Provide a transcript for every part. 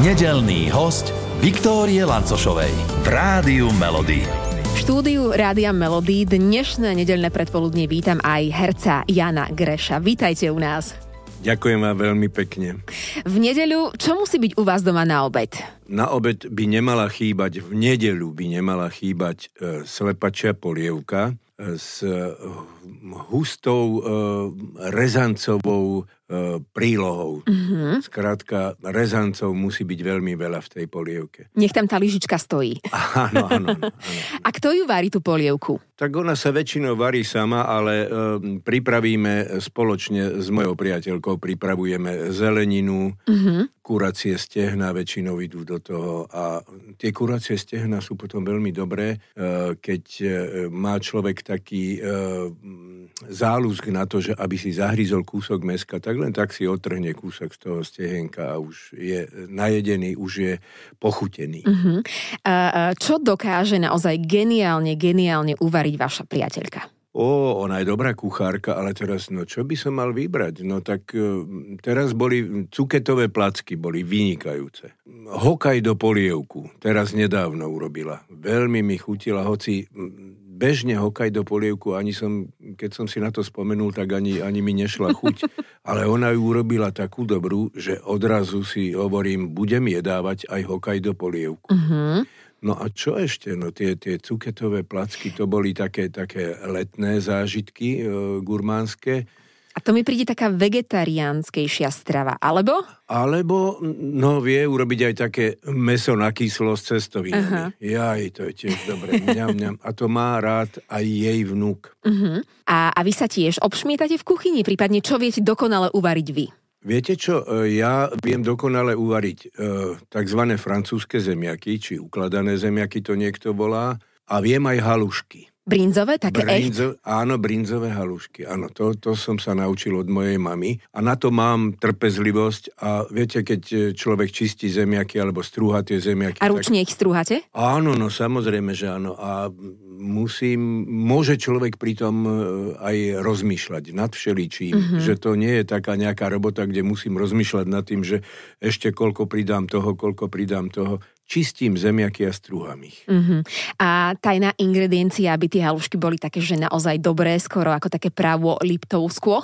Nedelný host Viktórie Lancošovej v Rádiu Melody. V štúdiu Rádia Melody dnešné nedelné predpoludne vítam aj herca Jana Greša. Vítajte u nás. Ďakujem vám veľmi pekne. V nedeľu, čo musí byť u vás doma na obed? Na obed by nemala chýbať, v nedeľu by nemala chýbať e, slepačia polievka s e, hustou e, rezancovou E, prílohou. Mm-hmm. Skrátka, rezancov musí byť veľmi veľa v tej polievke. Nech tam tá lyžička stojí. Áno, áno, áno. A kto ju varí, tú polievku? Tak ona sa väčšinou varí sama, ale e, pripravíme spoločne s mojou priateľkou, pripravujeme zeleninu, mm-hmm. Kuracie stehna väčšinou idú do toho a tie kuracie stehna sú potom veľmi dobré, e, keď e, má človek taký e, záľusk na to, že aby si zahryzol kúsok meska, tak len tak si otrhne kúsok z toho stehenka a už je najedený, už je pochutený. Uh-huh. Čo dokáže naozaj geniálne, geniálne uvariť vaša priateľka? Ó, ona je dobrá kuchárka, ale teraz, no čo by som mal vybrať? No tak e, teraz boli cuketové placky, boli vynikajúce. Hokaj do polievku, teraz nedávno urobila. Veľmi mi chutila, hoci bežne hokaj do polievku, ani som, keď som si na to spomenul, tak ani, ani mi nešla chuť. Ale ona ju urobila takú dobrú, že odrazu si hovorím, budem jedávať aj hokaj do polievku. Uh-huh. No a čo ešte? No tie, tie cuketové placky, to boli také, také letné zážitky e, gurmánske. A to mi príde taká vegetariánskejšia strava, alebo? Alebo, no vie urobiť aj také meso na kyslo s cestovinami. Uh-huh. Jaj, to je tiež dobre. Mňam, mňam. A to má rád aj jej vnúk. Uh-huh. A, a vy sa tiež obšmietate v kuchyni, prípadne čo viete dokonale uvariť vy? Viete čo, e, ja viem dokonale uvariť e, tzv. francúzske zemiaky, či ukladané zemiaky to niekto volá, a viem aj halušky. Brinzové, také Brinzo, echt? Áno, brinzové halušky. Áno, to, to som sa naučil od mojej mamy. A na to mám trpezlivosť. A viete, keď e, človek čistí zemiaky alebo strúha tie zemiaky... A ručne tak... ich strúhate? Áno, no samozrejme, že áno. A musím, môže človek pritom e, aj rozmýšľať nad všeličím. Mm-hmm. Že to nie je taká nejaká robota, kde musím rozmýšľať nad tým, že ešte koľko pridám toho, koľko pridám toho čistím zemiaky a strúham ich. Uh-huh. A tajná ingrediencia, aby tie halušky boli také, že naozaj dobré, skoro ako také právo liptovskô?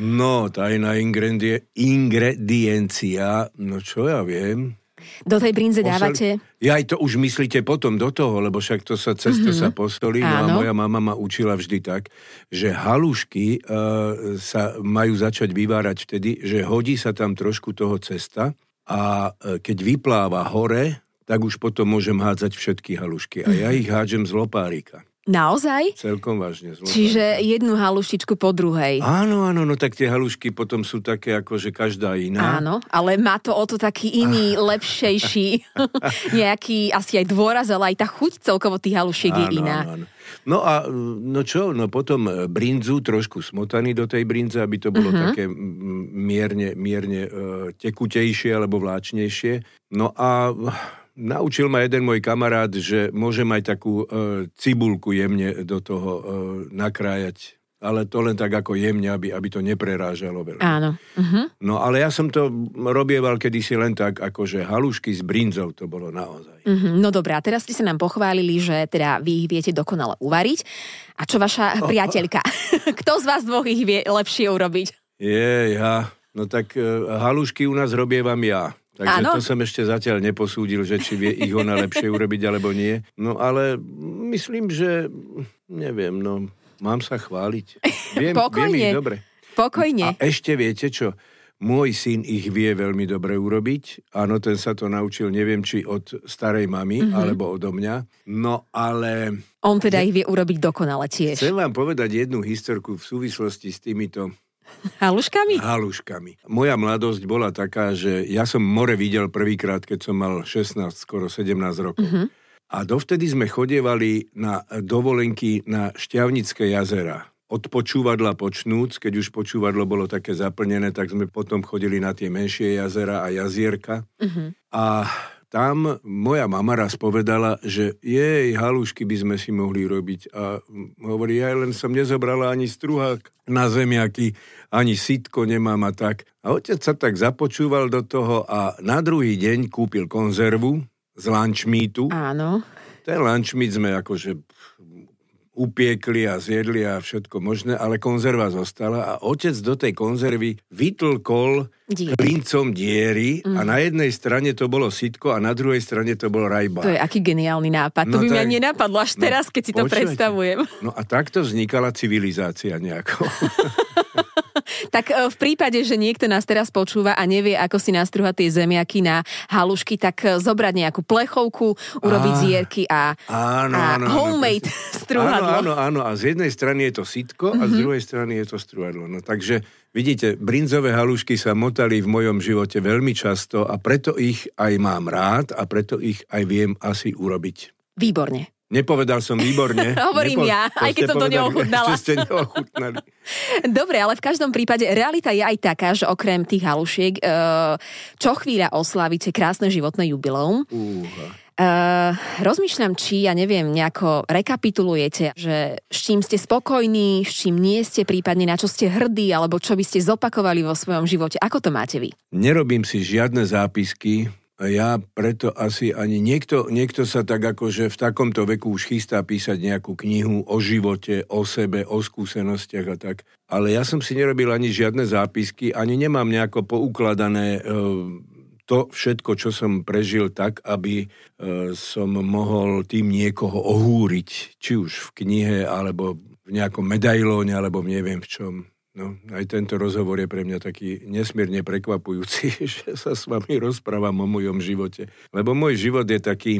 no, tajná ingredie, ingrediencia, no čo ja viem, do tej brinze Posol... dávate? Ja aj to už myslíte potom do toho, lebo však to sa cesto mm-hmm. sa postolí. No a moja mama ma učila vždy tak, že halušky uh, sa majú začať vyvárať vtedy, že hodí sa tam trošku toho cesta a e, keď vypláva hore, tak už potom môžem hádzať všetky halušky. A ja ich hádžem z lopárika. Naozaj? Celkom vážne. Zlopárika. Čiže jednu haluštičku po druhej. Áno, áno, no tak tie halušky potom sú také ako, že každá iná. Áno, ale má to o to taký iný, ah. lepšejší, nejaký asi aj dôraz, ale aj tá chuť celkovo tých halušiek áno, je iná. Áno, áno. No a no čo, no potom brinzu, trošku smotaný do tej brinze, aby to bolo uh-huh. také mierne, mierne uh, tekutejšie alebo vláčnejšie. No a naučil ma jeden môj kamarát, že môžem aj takú uh, cibulku jemne do toho uh, nakrájať ale to len tak ako jemne, aby, aby to neprerážalo veľmi. Áno. Uh-huh. No ale ja som to robieval kedysi len tak, akože halušky s brinzou, to bolo naozaj. Uh-huh. No dobré, a teraz ste sa nám pochválili, že teda vy ich viete dokonale uvariť. A čo vaša oh. priateľka? Kto z vás dvoch ich vie lepšie urobiť? Je, ja. No tak uh, halušky u nás robievam ja. Takže Áno? to som ešte zatiaľ neposúdil, že či vie ich ona lepšie urobiť alebo nie. No ale myslím, že neviem, no Mám sa chváliť. Viem, Pokojne. Viem ich dobre. Pokojne. A ešte viete čo? Môj syn ich vie veľmi dobre urobiť. Áno, ten sa to naučil, neviem, či od starej mamy, mm-hmm. alebo odo mňa. No ale... On teda ich vie urobiť dokonale tiež. Chcem vám povedať jednu historku v súvislosti s týmito Haluškami? Haluškami. Moja mladosť bola taká, že ja som more videl prvýkrát, keď som mal 16, skoro 17 rokov. Mm-hmm. A dovtedy sme chodievali na dovolenky na Šťavnické jazera. Od počúvadla počnúc, keď už počúvadlo bolo také zaplnené, tak sme potom chodili na tie menšie jazera a jazierka. Uh-huh. A tam moja mama raz povedala, že jej halušky by sme si mohli robiť. A hovorí, ja len som nezobrala ani struhák na zemiaky, ani sitko nemám a tak. A otec sa tak započúval do toho a na druhý deň kúpil konzervu z lunchmeatu. Áno. Ten lunchmeat sme akože upiekli a zjedli a všetko možné, ale konzerva zostala a otec do tej konzervy vytlkol Dier. klincom diery mm. a mhm. na jednej strane to bolo sitko a na druhej strane to bol rajba. To je aký geniálny nápad. No to by tak, mňa nenapadlo až no, teraz, keď si to predstavujem. No a takto vznikala civilizácia nejako. tak e, v prípade, že niekto nás teraz počúva a nevie, ako si nastruhať tie zemiaky na halušky, tak e, zobrať nejakú plechovku, urobiť ah, zierky a, áno, a áno, homemade áno, strúhadlo. Áno, áno. A z jednej strany je to sitko a mm-hmm. z mhm. druhej strany je to strúhadlo. No takže vidíte, brinzové halušky sa motali v mojom živote veľmi často a preto ich aj mám rád a preto ich aj viem asi urobiť. Výborne. Nepovedal som výborne. Hovorím Nepo- ja, aj keď som to neochutnala. ste neochutnali. Dobre, ale v každom prípade realita je aj taká, že okrem tých halušiek, e, čo chvíľa oslávite krásne životné jubileum. Uh, rozmýšľam, či, ja neviem, nejako rekapitulujete, že s čím ste spokojní, s čím nie ste, prípadne na čo ste hrdí, alebo čo by ste zopakovali vo svojom živote. Ako to máte vy? Nerobím si žiadne zápisky, ja preto asi ani niekto, niekto sa tak akože v takomto veku už chystá písať nejakú knihu o živote, o sebe, o skúsenostiach a tak. Ale ja som si nerobil ani žiadne zápisky, ani nemám nejako poukladané e, to všetko, čo som prežil tak, aby e, som mohol tým niekoho ohúriť, či už v knihe, alebo v nejakom medailóne, alebo neviem v čom. No, aj tento rozhovor je pre mňa taký nesmierne prekvapujúci, že sa s vami rozprávam o mojom živote. Lebo môj život je taký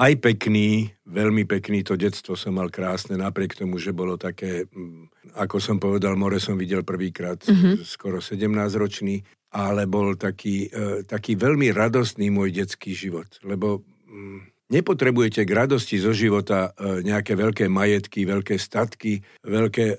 aj pekný, veľmi pekný, to detstvo som mal krásne, napriek tomu, že bolo také, mm, ako som povedal, more som videl prvýkrát, mm-hmm. skoro 17-ročný, ale bol taký, e, taký veľmi radostný môj detský život, lebo mm, Nepotrebujete k radosti zo života e, nejaké veľké majetky, veľké statky, veľké e,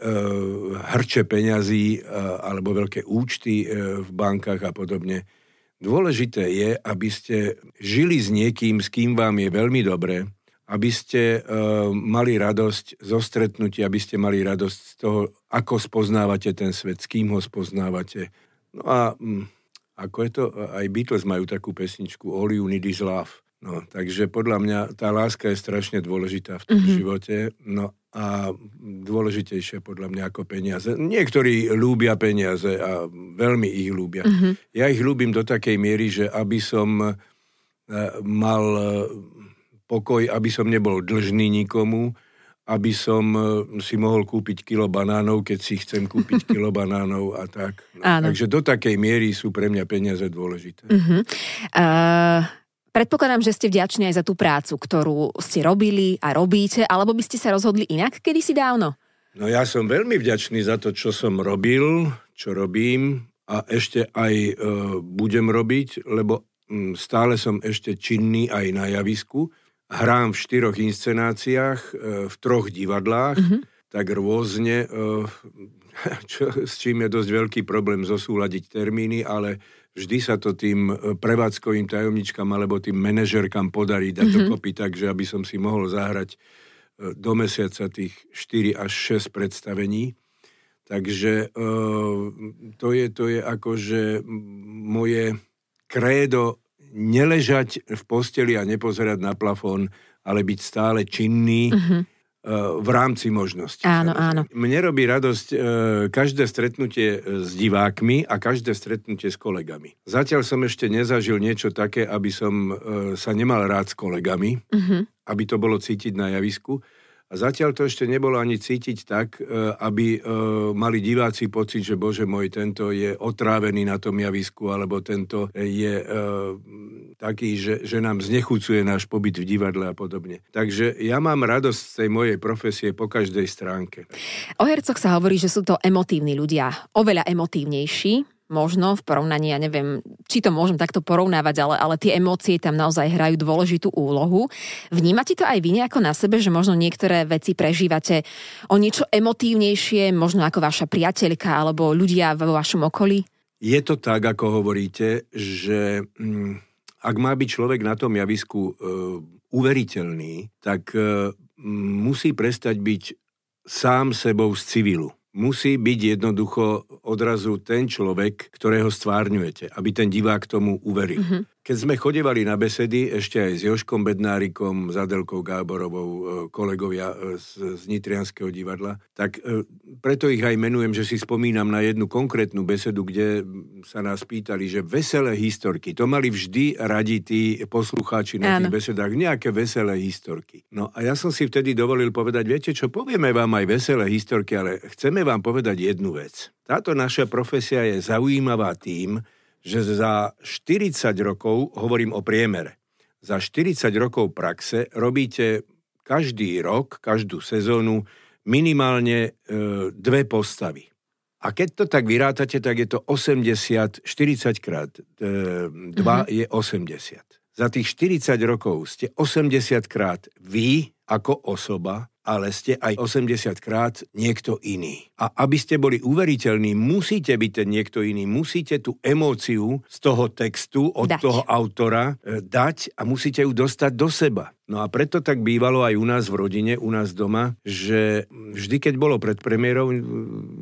hrče peňazí e, alebo veľké účty v bankách a podobne. Dôležité je, aby ste žili s niekým, s kým vám je veľmi dobre, aby ste mali radosť zo stretnutia, aby ste mali radosť z toho, ako spoznávate ten svet, s kým ho spoznávate. No a mm, ako je to, aj Beatles majú takú pesničku All You Need Is Love No, takže podľa mňa tá láska je strašne dôležitá v tom mm-hmm. živote. No a dôležitejšie podľa mňa ako peniaze. Niektorí ľúbia peniaze a veľmi ich ľúbia. Mm-hmm. Ja ich ľúbim do takej miery, že aby som e, mal e, pokoj, aby som nebol dlžný nikomu, aby som e, si mohol kúpiť kilo banánov, keď si chcem kúpiť kilo banánov a tak. No, takže do takej miery sú pre mňa peniaze dôležité. Mm-hmm. Uh... Predpokladám, že ste vďační aj za tú prácu, ktorú ste robili a robíte, alebo by ste sa rozhodli inak kedysi dávno? No ja som veľmi vďačný za to, čo som robil, čo robím a ešte aj e, budem robiť, lebo m, stále som ešte činný aj na javisku. Hrám v štyroch inscenáciách, e, v troch divadlách, mm-hmm. tak rôzne, e, čo, s čím je dosť veľký problém zosúľadiť termíny, ale vždy sa to tým e, prevádzkovým tajomničkám alebo tým manažerkám podarí dať mm-hmm. dokopy tak, že aby som si mohol zahrať e, do mesiaca tých 4 až 6 predstavení. Takže e, to je, to je akože moje krédo neležať v posteli a nepozerať na plafón, ale byť stále činný, mm-hmm v rámci možností. Áno, áno. Mne robí radosť e, každé stretnutie e, s divákmi a každé stretnutie s kolegami. Zatiaľ som ešte nezažil niečo také, aby som e, sa nemal rád s kolegami, mm-hmm. aby to bolo cítiť na javisku. A zatiaľ to ešte nebolo ani cítiť tak, e, aby e, mali diváci pocit, že bože môj, tento je otrávený na tom javisku, alebo tento je e, taký, že, že nám znechucuje náš pobyt v divadle a podobne. Takže ja mám radosť z tej mojej profesie po každej stránke. O hercoch sa hovorí, že sú to emotívni ľudia, oveľa emotívnejší možno v porovnaní, ja neviem, či to môžem takto porovnávať, ale, ale tie emócie tam naozaj hrajú dôležitú úlohu. Vnímate to aj vy nejako na sebe, že možno niektoré veci prežívate o niečo emotívnejšie, možno ako vaša priateľka alebo ľudia vo vašom okolí? Je to tak, ako hovoríte, že hm, ak má byť človek na tom javisku e, uveriteľný, tak e, musí prestať byť sám sebou z civilu musí byť jednoducho odrazu ten človek, ktorého stvárňujete, aby ten divák tomu uveril. Mm-hmm. Keď sme chodevali na besedy, ešte aj s Joškom Bednárikom, s Adelkou Gáborovou, e, kolegovia e, z, z Nitrianského divadla, tak e, preto ich aj menujem, že si spomínam na jednu konkrétnu besedu, kde sa nás pýtali, že veselé historky, to mali vždy radi tí poslucháči na tých besedách, nejaké veselé historky. No a ja som si vtedy dovolil povedať, viete čo, povieme vám aj veselé historky, ale chceme vám povedať jednu vec. Táto naša profesia je zaujímavá tým, že za 40 rokov, hovorím o priemere, za 40 rokov praxe robíte každý rok, každú sezónu minimálne e, dve postavy. A keď to tak vyrátate, tak je to 80, 40 krát e, 2 mm-hmm. je 80. Za tých 40 rokov ste 80 krát vy ako osoba ale ste aj 80 krát niekto iný. A aby ste boli uveriteľní, musíte byť ten niekto iný, musíte tú emóciu z toho textu od dať. toho autora e, dať a musíte ju dostať do seba. No a preto tak bývalo aj u nás v rodine, u nás doma, že vždy, keď bolo pred premiérou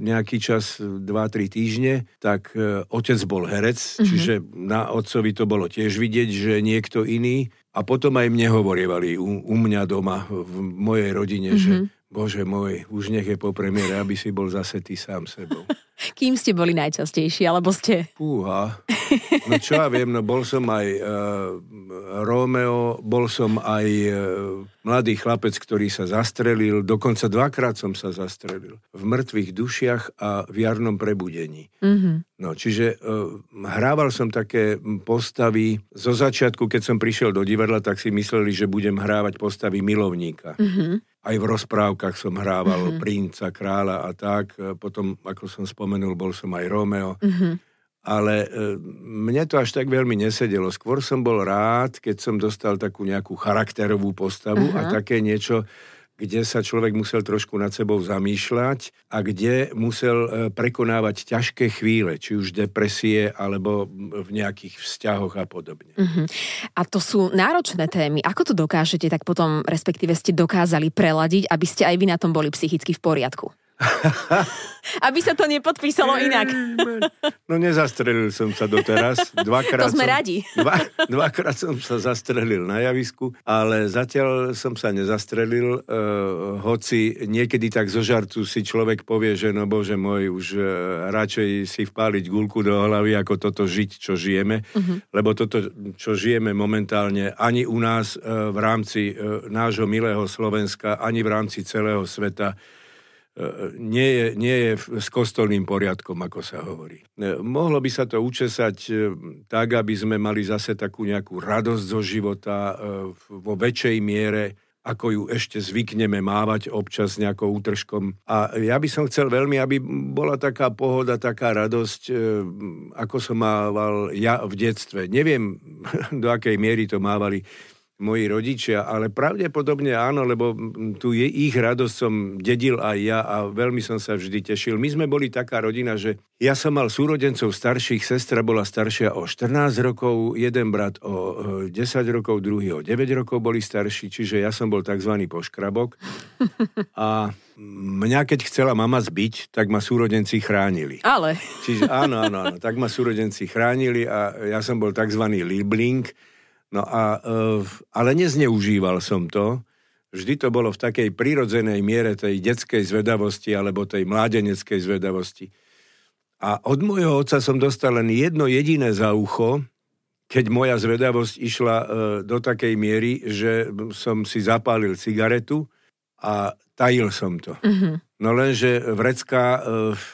nejaký čas, 2-3 týždne, tak e, otec bol herec, mm-hmm. čiže na otcovi to bolo tiež vidieť, že niekto iný a potom aj mne hovorievali u, u mňa doma, v mojej rodine, mm-hmm. že bože môj, už nech je po premiére, aby si bol zase ty sám sebou. Kým ste boli najčastejší, alebo ste... Púha. No čo ja viem, no bol som aj uh, Romeo, bol som aj uh, mladý chlapec, ktorý sa zastrelil, dokonca dvakrát som sa zastrelil. V mŕtvych dušiach a v jarnom prebudení. Mm-hmm. No, čiže uh, hrával som také postavy, zo začiatku, keď som prišiel do divadla, tak si mysleli, že budem hrávať postavy milovníka. Mm-hmm aj v rozprávkach som hrával mm-hmm. princa, kráľa a tak. Potom, ako som spomenul, bol som aj Romeo. Mm-hmm. Ale e, mne to až tak veľmi nesedelo. Skôr som bol rád, keď som dostal takú nejakú charakterovú postavu uh-huh. a také niečo, kde sa človek musel trošku nad sebou zamýšľať a kde musel e, prekonávať ťažké chvíle, či už depresie alebo v nejakých vzťahoch a podobne. Uh-huh. A to sú náročné témy. Ako to dokážete, tak potom respektíve ste dokázali preladiť, aby ste aj vy na tom boli psychicky v poriadku? Aby sa to nepodpísalo inak. No nezastrelil som sa doteraz. Dvakrát to sme som, radi. Dva, dvakrát som sa zastrelil na javisku, ale zatiaľ som sa nezastrelil, uh, hoci niekedy tak zo žartu si človek povie, že no bože môj, už uh, radšej si vpáliť gulku do hlavy, ako toto žiť, čo žijeme. Uh-huh. Lebo toto, čo žijeme momentálne, ani u nás uh, v rámci uh, nášho milého Slovenska, ani v rámci celého sveta, nie je, nie je s kostolným poriadkom, ako sa hovorí. E, mohlo by sa to učesať e, tak, aby sme mali zase takú nejakú radosť zo života e, vo väčšej miere, ako ju ešte zvykneme mávať občas nejakou útržkom. A ja by som chcel veľmi, aby bola taká pohoda, taká radosť, ako som mával ja v detstve. Neviem, do akej miery to mávali moji rodičia, ale pravdepodobne áno, lebo tu je ich radosť som dedil aj ja a veľmi som sa vždy tešil. My sme boli taká rodina, že ja som mal súrodencov starších, sestra bola staršia o 14 rokov, jeden brat o 10 rokov, druhý o 9 rokov boli starší, čiže ja som bol tzv. poškrabok. A mňa keď chcela mama zbiť, tak ma súrodenci chránili. Ale. Čiže áno, áno, áno, tak ma súrodenci chránili a ja som bol tzv. libling, No a, e, ale nezneužíval som to. Vždy to bolo v takej prirodzenej miere tej detskej zvedavosti alebo tej mládeneckej zvedavosti. A od môjho otca som dostal len jedno jediné za ucho, keď moja zvedavosť išla e, do takej miery, že som si zapálil cigaretu a tajil som to. Mm-hmm. No lenže vrecka e,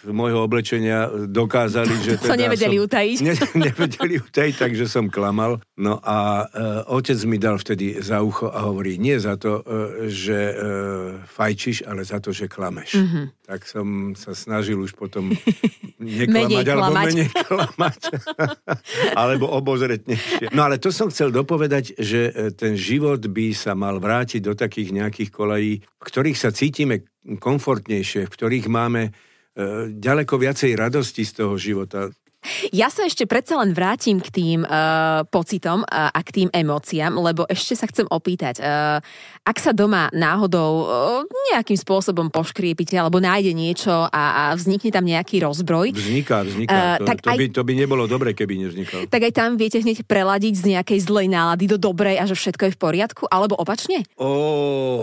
môjho oblečenia dokázali, že teda To nevedeli som, utajiť. Ne, nevedeli utajiť, takže som klamal. No a e, otec mi dal vtedy za ucho a hovorí, nie za to, e, že e, fajčiš, ale za to, že klameš. Mm-hmm. Tak som sa snažil už potom neklamať, menej alebo klamať. menej klamať. alebo obozretnejšie. No ale to som chcel dopovedať, že ten život by sa mal vrátiť do takých nejakých kolají, v ktorých sa cítime komfortnejšie, v ktorých máme e, ďaleko viacej radosti z toho života. Ja sa ešte predsa len vrátim k tým uh, pocitom uh, a k tým emóciám, lebo ešte sa chcem opýtať. Uh, ak sa doma náhodou uh, nejakým spôsobom poškriepite alebo nájde niečo a, a vznikne tam nejaký rozbroj. Vzniká, vzniká. Uh, to, tak to, aj, by, to by nebolo dobre, keby nevznikal. Tak aj tam viete hneď preladiť z nejakej zlej nálady do dobrej a že všetko je v poriadku, alebo opačne? Ó, oh,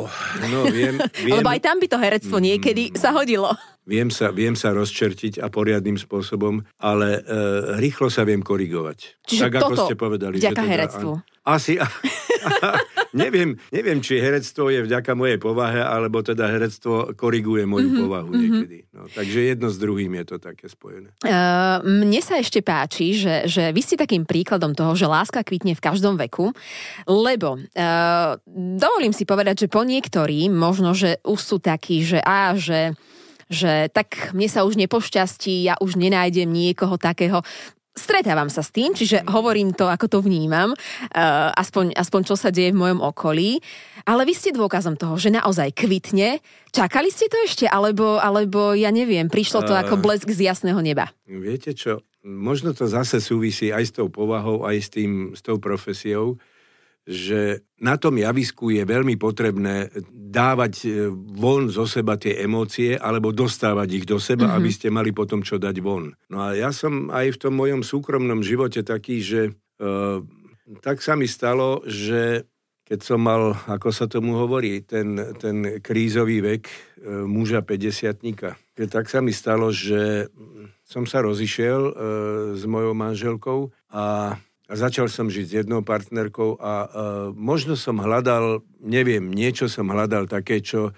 no viem, viem. lebo aj tam by to herectvo niekedy mm. sa hodilo. Viem sa, viem sa rozčertiť a poriadnym spôsobom, ale e, rýchlo sa viem korigovať. Čiže tak, toto ako ste povedali. vďaka teda, herectvu. Asi, a, neviem, neviem, či herectvo je vďaka mojej povahe, alebo teda herectvo koriguje moju mm-hmm, povahu mm-hmm. niekedy. No, takže jedno s druhým je to také spojené. Uh, mne sa ešte páči, že, že vy ste takým príkladom toho, že láska kvitne v každom veku, lebo uh, dovolím si povedať, že po niektorí možno, že už sú takí, že a, že že tak mne sa už nepošťastí, ja už nenájdem niekoho takého. Stretávam sa s tým, čiže hovorím to, ako to vnímam, uh, aspoň, aspoň čo sa deje v mojom okolí. Ale vy ste dôkazom toho, že naozaj kvitne. Čakali ste to ešte, alebo, alebo ja neviem, prišlo to ako blesk z jasného neba? Viete čo, možno to zase súvisí aj s tou povahou, aj s, tým, s tou profesiou že na tom javisku je veľmi potrebné dávať e, von zo seba tie emócie alebo dostávať ich do seba, mm-hmm. aby ste mali potom čo dať von. No a ja som aj v tom mojom súkromnom živote taký, že uh, tak sa mi stalo, že keď som mal, ako sa tomu hovorí, ten, ten krízový vek uh, muža 50 tak sa mi stalo, že som sa rozišiel uh, s mojou manželkou a a začal som žiť s jednou partnerkou a uh, možno som hľadal, neviem, niečo som hľadal také, čo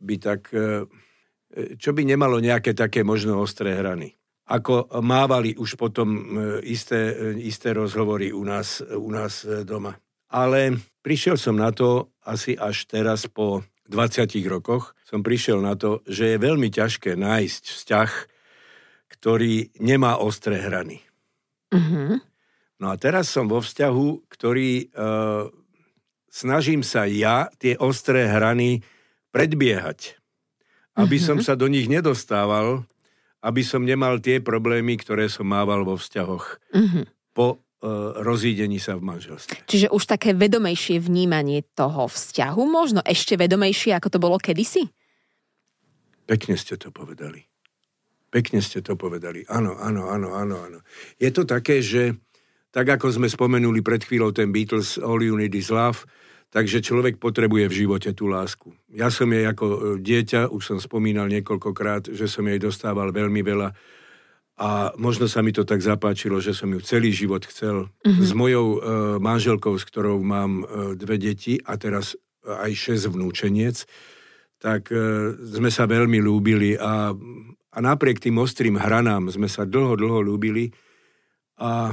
by tak, uh, čo by nemalo nejaké také možno ostré hrany. Ako mávali už potom uh, isté, uh, isté rozhovory u nás, u nás doma. Ale prišiel som na to asi až teraz po 20 rokoch, som prišiel na to, že je veľmi ťažké nájsť vzťah, ktorý nemá ostré hrany. Mm-hmm No a teraz som vo vzťahu, ktorý e, snažím sa ja tie ostré hrany predbiehať. Aby som mhm. sa do nich nedostával, aby som nemal tie problémy, ktoré som mával vo vzťahoch mm-hmm. po e, rozídení sa v manželstve. Čiže už také vedomejšie vnímanie toho vzťahu, možno ešte vedomejšie, ako to bolo kedysi? Pekne ste to povedali. Pekne ste to povedali. Áno, áno, áno, áno, áno. Je to také, že tak ako sme spomenuli pred chvíľou ten Beatles All You Need Is Love, takže človek potrebuje v živote tú lásku. Ja som jej ako e, dieťa, už som spomínal niekoľkokrát, že som jej dostával veľmi veľa a možno sa mi to tak zapáčilo, že som ju celý život chcel. Mm-hmm. S mojou e, manželkou, s ktorou mám e, dve deti a teraz aj šesť vnúčeniec, tak e, sme sa veľmi lúbili a, a napriek tým ostrým hranám sme sa dlho, dlho lúbili a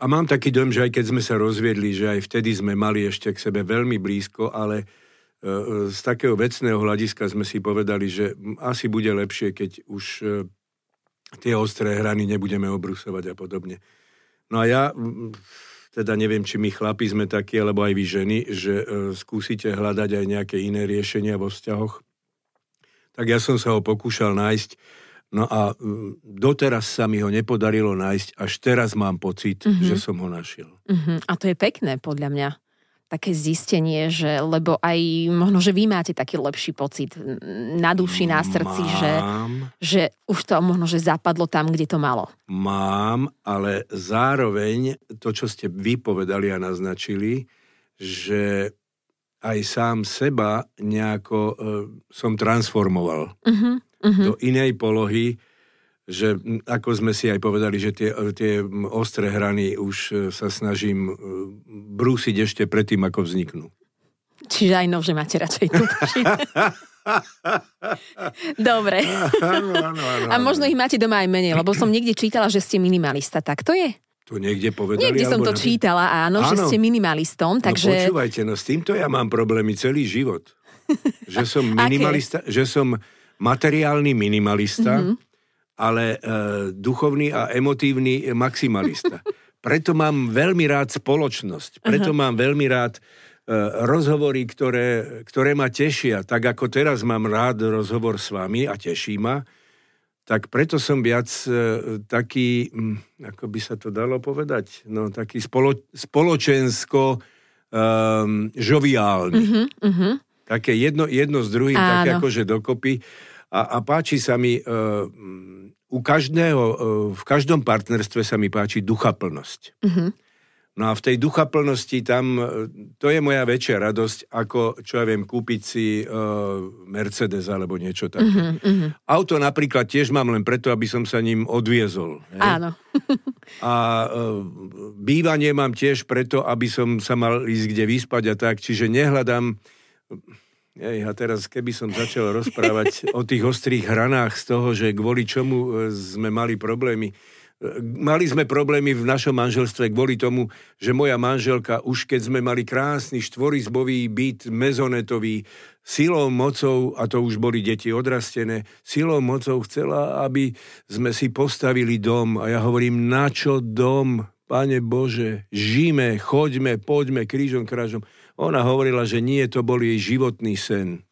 a mám taký dojem, že aj keď sme sa rozviedli, že aj vtedy sme mali ešte k sebe veľmi blízko, ale e, e, z takého vecného hľadiska sme si povedali, že asi bude lepšie, keď už e, tie ostré hrany nebudeme obrusovať a podobne. No a ja teda neviem, či my chlapi sme takí, alebo aj vy ženy, že skúsite hľadať aj nejaké iné riešenia vo vzťahoch. Tak ja som sa ho pokúšal nájsť No a mm, doteraz sa mi ho nepodarilo nájsť, až teraz mám pocit, mm-hmm. že som ho našiel. Mm-hmm. A to je pekné podľa mňa. Také zistenie, že, lebo aj možno, že vy máte taký lepší pocit na duši, na srdci, že, že už to možno, že zapadlo tam, kde to malo. Mám, ale zároveň to, čo ste vy povedali a naznačili, že aj sám seba nejako e, som transformoval. Mm-hmm uh-huh. do inej polohy, že ako sme si aj povedali, že tie, tie ostré hrany už e, sa snažím e, brúsiť ešte predtým, ako vzniknú. Čiže aj nože máte radšej tu. Dobre. Áno, áno, áno, A možno ich máte doma aj menej, lebo som niekde čítala, že ste minimalista. Tak to je? To niekde povedali? Niekde som to na... čítala, áno, áno, že ste minimalistom, no takže... No počúvajte, no s týmto ja mám problémy celý život. Že som minimalista, že som materiálny minimalista, mm-hmm. ale e, duchovný a emotívny maximalista. Preto mám veľmi rád spoločnosť, preto uh-huh. mám veľmi rád e, rozhovory, ktoré, ktoré ma tešia. Tak ako teraz mám rád rozhovor s vami a teší ma, tak preto som viac e, taký, hm, ako by sa to dalo povedať, no taký spolo, spoločensko um, žoviálny. Uh-huh, uh-huh. Také jedno, jedno s druhým, Áno. také akože dokopy. A, a páči sa mi, uh, u každého, uh, v každom partnerstve sa mi páči duchaplnosť. Uh-huh. No a v tej duchaplnosti tam, e, to je moja väčšia radosť, ako, čo ja viem, kúpiť si uh, Mercedes alebo niečo také. Uh-huh, uh-huh. Auto napríklad tiež mám len preto, aby som sa ním odviezol. Hej? Áno. a uh, bývanie mám tiež preto, aby som sa mal ísť kde vyspať a tak. Čiže nehľadám... Ej, a teraz keby som začal rozprávať o tých ostrých hranách z toho, že kvôli čomu sme mali problémy, Mali sme problémy v našom manželstve kvôli tomu, že moja manželka, už keď sme mali krásny štvorizbový byt, mezonetový, silou mocou, a to už boli deti odrastené, silou mocou chcela, aby sme si postavili dom. A ja hovorím, na čo dom? Pane Bože, žime, choďme, poďme krížom krážom. Ona hovorila, že nie, to bol jej životný sen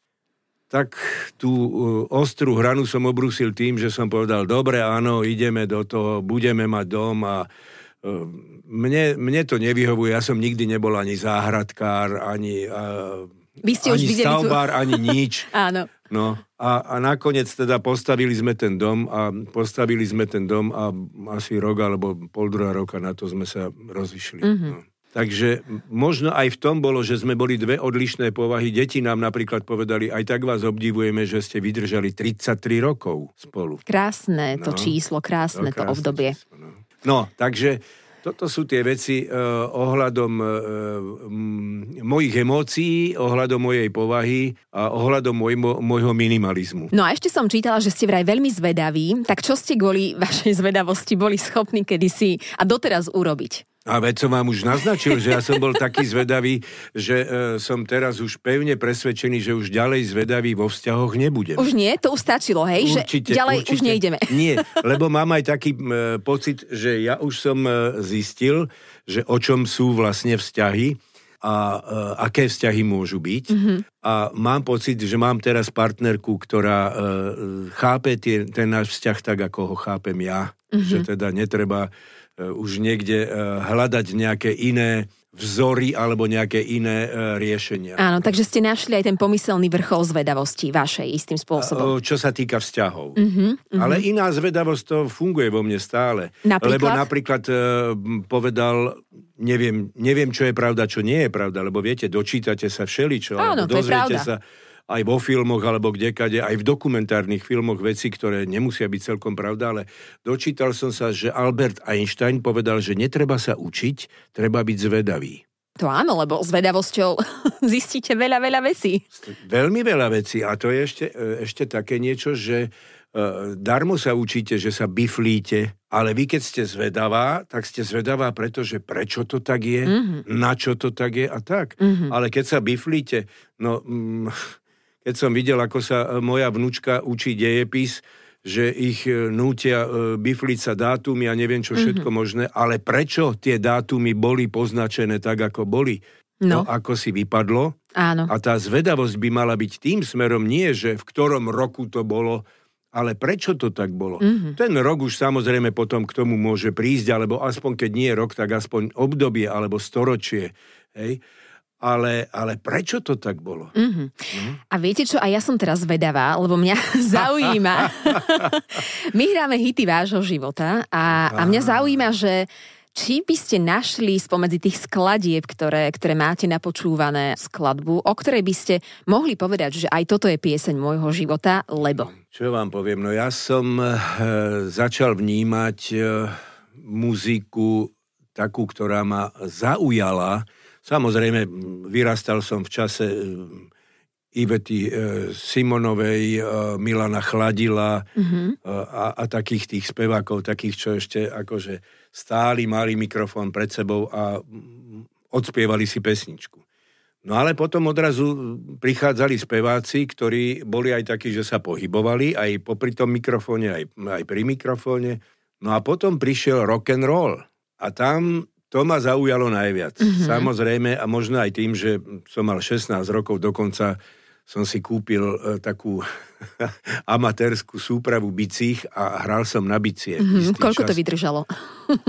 tak tú uh, ostrú hranu som obrúsil tým, že som povedal, dobre, áno, ideme do toho, budeme mať dom a uh, mne, mne to nevyhovuje, ja som nikdy nebol ani záhradkár, ani, uh, Vy ste ani už stavbár, tu... ani nič. áno. No a, a nakoniec teda postavili sme ten dom a postavili sme ten dom a asi rok alebo pol druhá roka na to sme sa rozišli. Mm-hmm. No. Takže možno aj v tom bolo, že sme boli dve odlišné povahy. Deti nám napríklad povedali, aj tak vás obdivujeme, že ste vydržali 33 rokov spolu. Krásne to no, číslo, krásne to, krásne to obdobie. Číslo, no. no, takže toto sú tie veci uh, ohľadom uh, m, mojich emócií, ohľadom mojej povahy a ohľadom môjmo, môjho minimalizmu. No a ešte som čítala, že ste vraj veľmi zvedaví, tak čo ste kvôli vašej zvedavosti boli schopní kedysi a doteraz urobiť? A veď som vám už naznačil, že ja som bol taký zvedavý, že e, som teraz už pevne presvedčený, že už ďalej zvedavý vo vzťahoch nebudem. Už nie? To už stačilo, hej? Určite, že ďalej určite. už nejdeme. Nie, lebo mám aj taký e, pocit, že ja už som e, zistil, že o čom sú vlastne vzťahy a e, aké vzťahy môžu byť. Mm-hmm. A mám pocit, že mám teraz partnerku, ktorá e, chápe tie, ten náš vzťah tak, ako ho chápem ja. Mm-hmm. Že teda netreba už niekde e, hľadať nejaké iné vzory alebo nejaké iné e, riešenia. Áno, takže ste našli aj ten pomyselný vrchol zvedavosti vašej istým spôsobom. Čo sa týka vzťahov. Uh-huh, uh-huh. Ale iná zvedavosť to funguje vo mne stále. Napríklad? Lebo napríklad povedal, neviem, neviem, čo je pravda, čo nie je pravda, lebo viete, dočítate sa všeličo, Áno, to je pravda. sa aj vo filmoch alebo kdekade, aj v dokumentárnych filmoch veci, ktoré nemusia byť celkom pravda, ale dočítal som sa, že Albert Einstein povedal, že netreba sa učiť, treba byť zvedavý. To áno, lebo s vedavosťou zistíte veľa, veľa vecí. Veľmi veľa vecí a to je ešte, e, ešte také niečo, že uh, darmo sa učíte, že sa biflíte, ale vy keď ste zvedavá, tak ste zvedavá, pretože prečo to tak je, mm-hmm. na čo to tak je a tak. Mm-hmm. Ale keď sa biflíte, no... Mm, keď som videl, ako sa e, moja vnúčka učí dejepis, že ich e, nútia e, bifliť sa dátumy a neviem čo všetko mm-hmm. možné, ale prečo tie dátumy boli poznačené tak, ako boli? No. no ako si vypadlo. Áno. A tá zvedavosť by mala byť tým smerom nie, že v ktorom roku to bolo, ale prečo to tak bolo? Mm-hmm. Ten rok už samozrejme potom k tomu môže prísť, alebo aspoň keď nie rok, tak aspoň obdobie alebo storočie. Hej? Ale, ale prečo to tak bolo? Mm-hmm. Mm. A viete čo, a ja som teraz vedavá, lebo mňa zaujíma. My hráme hity vášho života a, a mňa zaujíma, že či by ste našli spomedzi tých skladieb, ktoré, ktoré máte napočúvané skladbu, o ktorej by ste mohli povedať, že aj toto je pieseň môjho života, lebo... Čo vám poviem, no ja som e, začal vnímať e, muziku takú, ktorá ma zaujala, Samozrejme, vyrastal som v čase Ivety eh, Simonovej, eh, Milana Chladila mm-hmm. a, a takých tých spevákov, takých, čo ešte akože stáli, mali mikrofón pred sebou a odspievali si pesničku. No ale potom odrazu prichádzali speváci, ktorí boli aj takí, že sa pohybovali aj popri tom mikrofóne, aj, aj pri mikrofóne. No a potom prišiel rock and roll. A tam to ma zaujalo najviac. Mm-hmm. Samozrejme, a možno aj tým, že som mal 16 rokov, dokonca som si kúpil e, takú amatérskú súpravu bicích a hral som na bicie. Mm-hmm. Koľko čas. to vydržalo?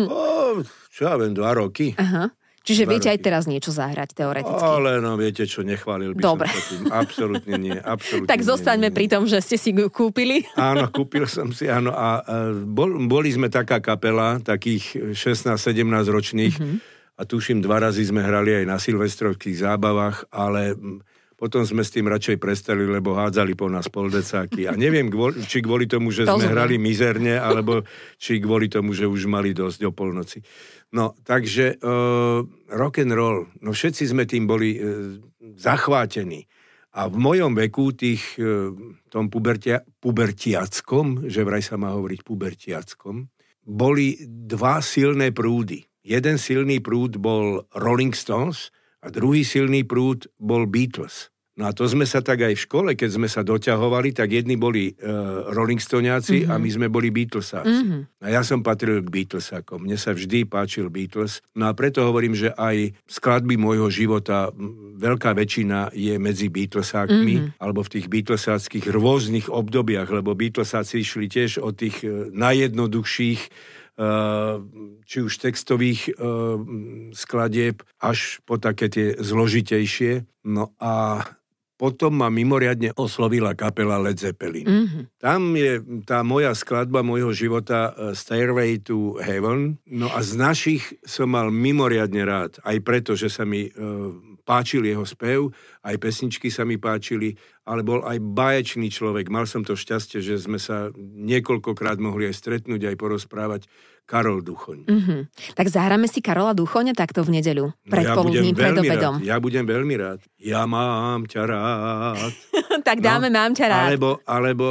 o, čo ja viem, dva roky. Aha. Čiže viete roky. aj teraz niečo zahrať teoreticky? Ale no, viete čo, nechválil by Dobre. som tým. Absolútne nie. Absolútne tak zostaňme nie, pri tom, že ste si kúpili. Áno, kúpil som si, áno. A, bol, boli sme taká kapela, takých 16-17 ročných. Mm-hmm. A tuším, dva razy sme hrali aj na silvestrovských zábavách, ale potom sme s tým radšej prestali, lebo hádzali po nás poldecáky. A neviem, či kvôli tomu, že sme hrali mizerne, alebo či kvôli tomu, že už mali dosť o polnoci. No, takže uh, rock and roll, no všetci sme tým boli uh, zachvátení. A v mojom veku, tých, uh, tom pubertia, pubertiackom, že vraj sa má hovoriť pubertiackom, boli dva silné prúdy. Jeden silný prúd bol Rolling Stones a druhý silný prúd bol Beatles. No a to sme sa tak aj v škole, keď sme sa doťahovali, tak jedni boli uh, Rolling Stoneáci mm-hmm. a my sme boli Beatlesáci. Mm-hmm. A ja som patril k Beatlesákom. Mne sa vždy páčil Beatles. No a preto hovorím, že aj skladby môjho života, veľká väčšina je medzi Beatlesákmi, mm-hmm. alebo v tých Beatlesáckých rôznych obdobiach, lebo Beatlesáci išli tiež od tých uh, najjednoduchších či už textových eh, skladieb až po také tie zložitejšie. No a potom ma mimoriadne oslovila kapela Led Zeppelin. Mm-hmm. Tam je tá moja skladba môjho života eh, Stairway to Heaven. No a z našich som mal mimoriadne rád. Aj preto, že sa mi páčil jeho spev, aj pesničky sa mi páčili, ale bol aj báječný človek. Mal som to šťastie, že sme sa niekoľkokrát mohli aj stretnúť, aj porozprávať. Karol Duchoň. Mm-hmm. Tak zahráme si Karola Duchoňa takto v nedeľu, pred no ja poludním, pred obedom. Rád, ja budem veľmi rád. Ja mám ťa rád. tak dáme no, mám ťa rád. Alebo, alebo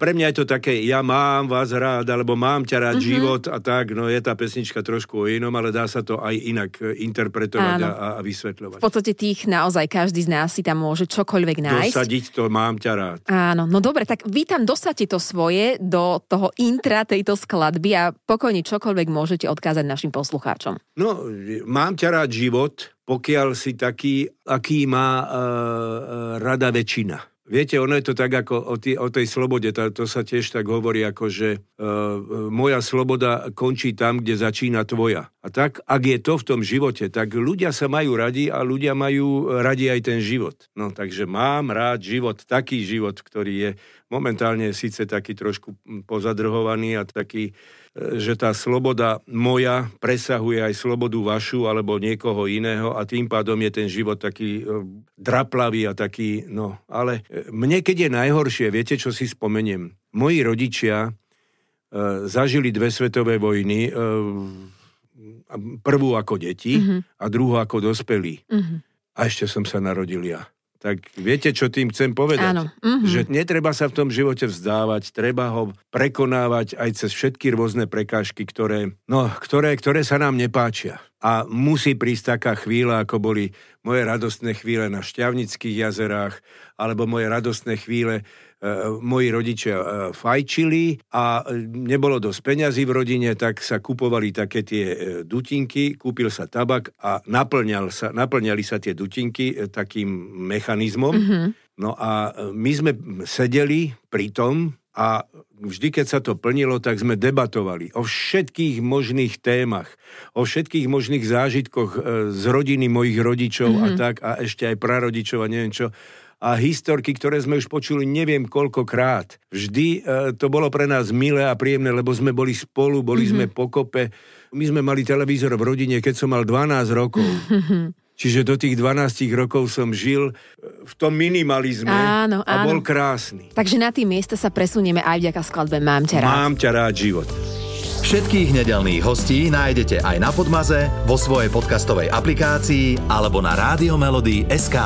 pre mňa je to také, ja mám vás rád, alebo mám ťa rád mm-hmm. život a tak. No je tá pesnička trošku o inom, ale dá sa to aj inak e, interpretovať a, a vysvetľovať. V podstate tých naozaj každý z nás si tam môže čokoľvek nájsť. Dosadiť to mám ťa rád. Áno, no dobre, tak vy tam dosadte to svoje do toho intra tejto skladby a pokojne čo čokoľvek môžete odkázať našim poslucháčom? No, mám ťa rád život, pokiaľ si taký, aký má uh, rada väčšina. Viete, ono je to tak ako o, tý, o tej slobode, to, to sa tiež tak hovorí, ako že uh, moja sloboda končí tam, kde začína tvoja. A tak, ak je to v tom živote, tak ľudia sa majú radi a ľudia majú radi aj ten život. No takže mám rád život, taký život, ktorý je momentálne síce taký trošku pozadrhovaný a taký že tá sloboda moja presahuje aj slobodu vašu alebo niekoho iného a tým pádom je ten život taký e, draplavý a taký, no, ale e, mne keď je najhoršie, viete, čo si spomeniem? Moji rodičia e, zažili dve svetové vojny, prvú ako deti mm-hmm. a druhú ako dospelí. Mm-hmm. A ešte som sa narodil ja. Tak viete, čo tým chcem povedať? Áno. Mm-hmm. Že netreba sa v tom živote vzdávať, treba ho prekonávať aj cez všetky rôzne prekážky, ktoré, no, ktoré, ktoré sa nám nepáčia. A musí prísť taká chvíľa, ako boli moje radostné chvíle na Šťavnických jazerách, alebo moje radostné chvíle moji rodičia e, fajčili a nebolo dosť peňazí v rodine, tak sa kupovali také tie dutinky, kúpil sa tabak a naplňal sa, naplňali sa tie dutinky takým mechanizmom. Mm-hmm. No a my sme sedeli pri tom a vždy, keď sa to plnilo, tak sme debatovali o všetkých možných témach, o všetkých možných zážitkoch z rodiny mojich rodičov mm-hmm. a tak a ešte aj prarodičov a neviem čo a historky, ktoré sme už počuli neviem koľkokrát. Vždy e, to bolo pre nás milé a príjemné, lebo sme boli spolu, boli mm-hmm. sme pokope. My sme mali televízor v rodine, keď som mal 12 rokov. Čiže do tých 12 rokov som žil v tom minimalizme áno, a áno. bol krásny. Takže na tým miesta sa presunieme aj vďaka skladbe Mám ťa rád. Mám ťa rád život. Všetkých nedelných hostí nájdete aj na Podmaze, vo svojej podcastovej aplikácii alebo na SK.